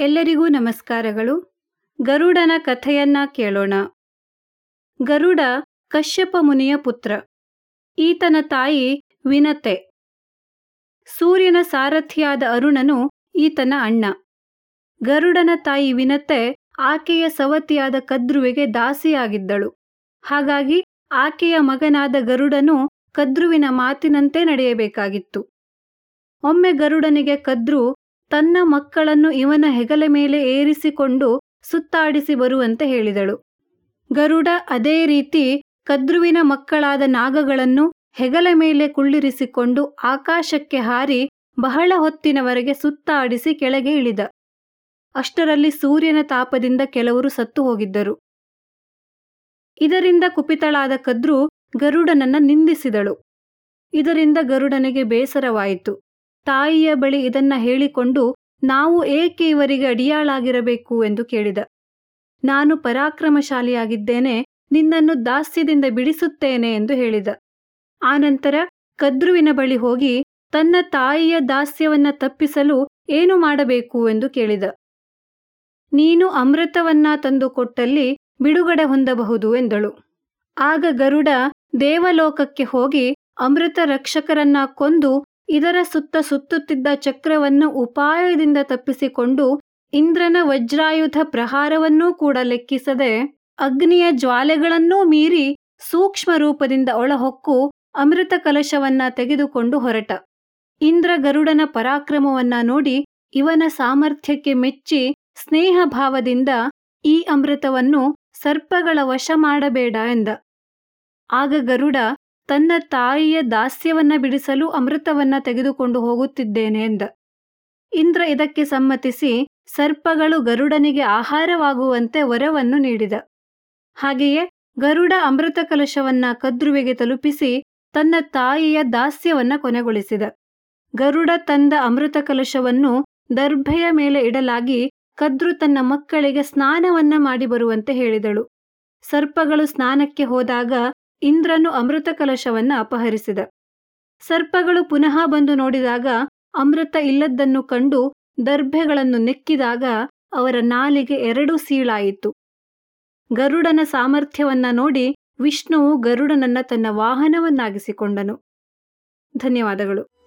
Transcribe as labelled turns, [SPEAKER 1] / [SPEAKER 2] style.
[SPEAKER 1] ಎಲ್ಲರಿಗೂ ನಮಸ್ಕಾರಗಳು. ಗರುಡನ ಕಥೆಯನ್ನ ಕೇಳೋಣ. ಗರುಡ ಕಶ್ಯಪ ಮುನಿಯ ಪುತ್ರ. ಈತನ ತಾಯಿ ವಿನತೆ. ಸೂರ್ಯನ ಸಾರಥಿಯಾದ ಅರುಣನು ಈತನ ಅಣ್ಣ. ಗರುಡನ ತಾಯಿ ವಿನತೆ ಆಕೆಯ ಸವತಿಯಾದ ಕದ್ರುವಿಗೆ ದಾಸಿಯಾಗಿದ್ದಳು. ಹಾಗಾಗಿ ಆಕೆಯ ಮಗನಾದ ಗರುಡನು ಕದ್ರುವಿನ ಮಾತಿನಂತೆ ನಡೆಯಬೇಕಾಗಿತ್ತು. ಒಮ್ಮೆ ಗರುಡನಿಗೆ ಕದ್ರು ತನ್ನ ಮಕ್ಕಳನ್ನು ಇವನ ಹೆಗಲ ಮೇಲೆ ಏರಿಸಿಕೊಂಡು ಸುತ್ತಾಡಿಸಿ ಬರುವಂತೆ ಹೇಳಿದಳು. ಗರುಡ ಅದೇ ರೀತಿ ಕದ್ರುವಿನ ಮಕ್ಕಳಾದ ನಾಗಗಳನ್ನು ಹೆಗಲ ಮೇಲೆ ಕುಳ್ಳಿರಿಸಿಕೊಂಡು ಆಕಾಶಕ್ಕೆ ಹಾರಿ ಬಹಳ ಹೊತ್ತಿನವರೆಗೆ ಸುತ್ತಾಡಿಸಿ ಕೆಳಗೆ ಇಳಿದ. ಅಷ್ಟರಲ್ಲಿ ಸೂರ್ಯನ ತಾಪದಿಂದ ಕೆಲವರು ಸತ್ತು ಹೋಗಿದ್ದರು. ಇದರಿಂದ ಕುಪಿತಳಾದ ಕದ್ರು ಗರುಡನನ್ನ ನಿಂದಿಸಿದಳು. ಇದರಿಂದ ಗರುಡನಿಗೆ ಬೇಸರವಾಯಿತು. ತಾಯಿಯ ಬಳಿ ಇದನ್ನ ಹೇಳಿಕೊಂಡು ನಾವು ಏಕೆ ಇವರಿಗೆ ಅಡಿಯಾಳಾಗಿರಬೇಕು ಎಂದು ಕೇಳಿದ. ನಾನು ಪರಾಕ್ರಮಶಾಲಿಯಾಗಿದ್ದೇನೆ, ನಿನ್ನನ್ನು ದಾಸ್ಯದಿಂದ ಬಿಡಿಸುತ್ತೇನೆ ಎಂದು ಹೇಳಿದ. ಆನಂತರ ಕದ್ರುವಿನ ಬಳಿ ಹೋಗಿ ತನ್ನ ತಾಯಿಯ ದಾಸ್ಯವನ್ನ ತಪ್ಪಿಸಲು ಏನು ಮಾಡಬೇಕು ಎಂದು ಕೇಳಿದ. ನೀನು ಅಮೃತವನ್ನ ತಂದು ಕೊಟ್ಟಲ್ಲಿ ಬಿಡುಗಡೆ ಹೊಂದಬಹುದು ಎಂದಳು. ಆಗ ಗರುಡ ದೇವಲೋಕಕ್ಕೆ ಹೋಗಿ ಅಮೃತ ರಕ್ಷಕರನ್ನ ಕೊಂದು ಇದರ ಸುತ್ತ ಸುತ್ತುತ್ತಿದ್ದ ಚಕ್ರವನ್ನು ಉಪಾಯದಿಂದ ತಪ್ಪಿಸಿಕೊಂಡು ಇಂದ್ರನ ವಜ್ರಾಯುಧ ಪ್ರಹಾರವನ್ನೂ ಕೂಡ ಲೆಕ್ಕಿಸದೆ ಅಗ್ನಿಯ ಜ್ವಾಲೆಗಳನ್ನೂ ಮೀರಿ ಸೂಕ್ಷ್ಮ ರೂಪದಿಂದ ಒಳಹೊಕ್ಕು ಅಮೃತ ಕಲಶವನ್ನ ತೆಗೆದುಕೊಂಡು ಹೊರಟ. ಇಂದ್ರ ಗರುಡನ ಪರಾಕ್ರಮವನ್ನ ನೋಡಿ ಇವನ ಸಾಮರ್ಥ್ಯಕ್ಕೆ ಮೆಚ್ಚಿ ಸ್ನೇಹ ಭಾವದಿಂದ ಈ ಅಮೃತವನ್ನು ಸರ್ಪಗಳ ವಶ ಮಾಡಬೇಡ ಎಂದ. ಆಗ ಗರುಡ ತನ್ನ ತಾಯಿಯ ದಾಸ್ಯವನ್ನ ಬಿಡಿಸಲು ಅಮೃತವನ್ನ ತೆಗೆದುಕೊಂಡು ಹೋಗುತ್ತಿದ್ದೇನೆ ಎಂದ. ಇಂದ್ರ ಇದಕ್ಕೆ ಸಮ್ಮತಿಸಿ ಸರ್ಪಗಳು ಗರುಡನಿಗೆ ಆಹಾರವಾಗುವಂತೆ ವರವನ್ನು ನೀಡಿದ. ಹಾಗೆಯೇ ಗರುಡ ಅಮೃತ ಕಲಶವನ್ನ ಕದ್ರುವೆಗೆ ತಲುಪಿಸಿ ತನ್ನ ತಾಯಿಯ ದಾಸ್ಯವನ್ನ ಕೊನೆಗೊಳಿಸಿದ. ಗರುಡ ತಂದ ಅಮೃತ ಕಲಶವನ್ನು ದರ್ಭೆಯ ಮೇಲೆ ಇಡಲಾಗಿ ಕದ್ರು ತನ್ನ ಮಕ್ಕಳಿಗೆ ಸ್ನಾನವನ್ನ ಮಾಡಿ ಬರುವಂತೆ ಹೇಳಿದಳು. ಸರ್ಪಗಳು ಸ್ನಾನಕ್ಕೆ ಹೋದಾಗ ಇಂದ್ರನು ಅಮೃತ ಕಲಶವನ್ನ ಅಪಹರಿಸಿದ. ಸರ್ಪಗಳು ಪುನಃ ಬಂದು ನೋಡಿದಾಗ ಅಮೃತ ಇಲ್ಲದ್ದನ್ನು ಕಂಡು ದರ್ಭೆಗಳನ್ನು ನೆಕ್ಕಿದಾಗ ಅವರ ನಾಲಿಗೆ ಎರಡೂ ಸೀಳಾಯಿತು. ಗರುಡನ ಸಾಮರ್ಥ್ಯವನ್ನ ನೋಡಿ ವಿಷ್ಣುವು ಗರುಡನನ್ನ ತನ್ನ ವಾಹನವನ್ನಾಗಿಸಿಕೊಂಡನು. ಧನ್ಯವಾದಗಳು.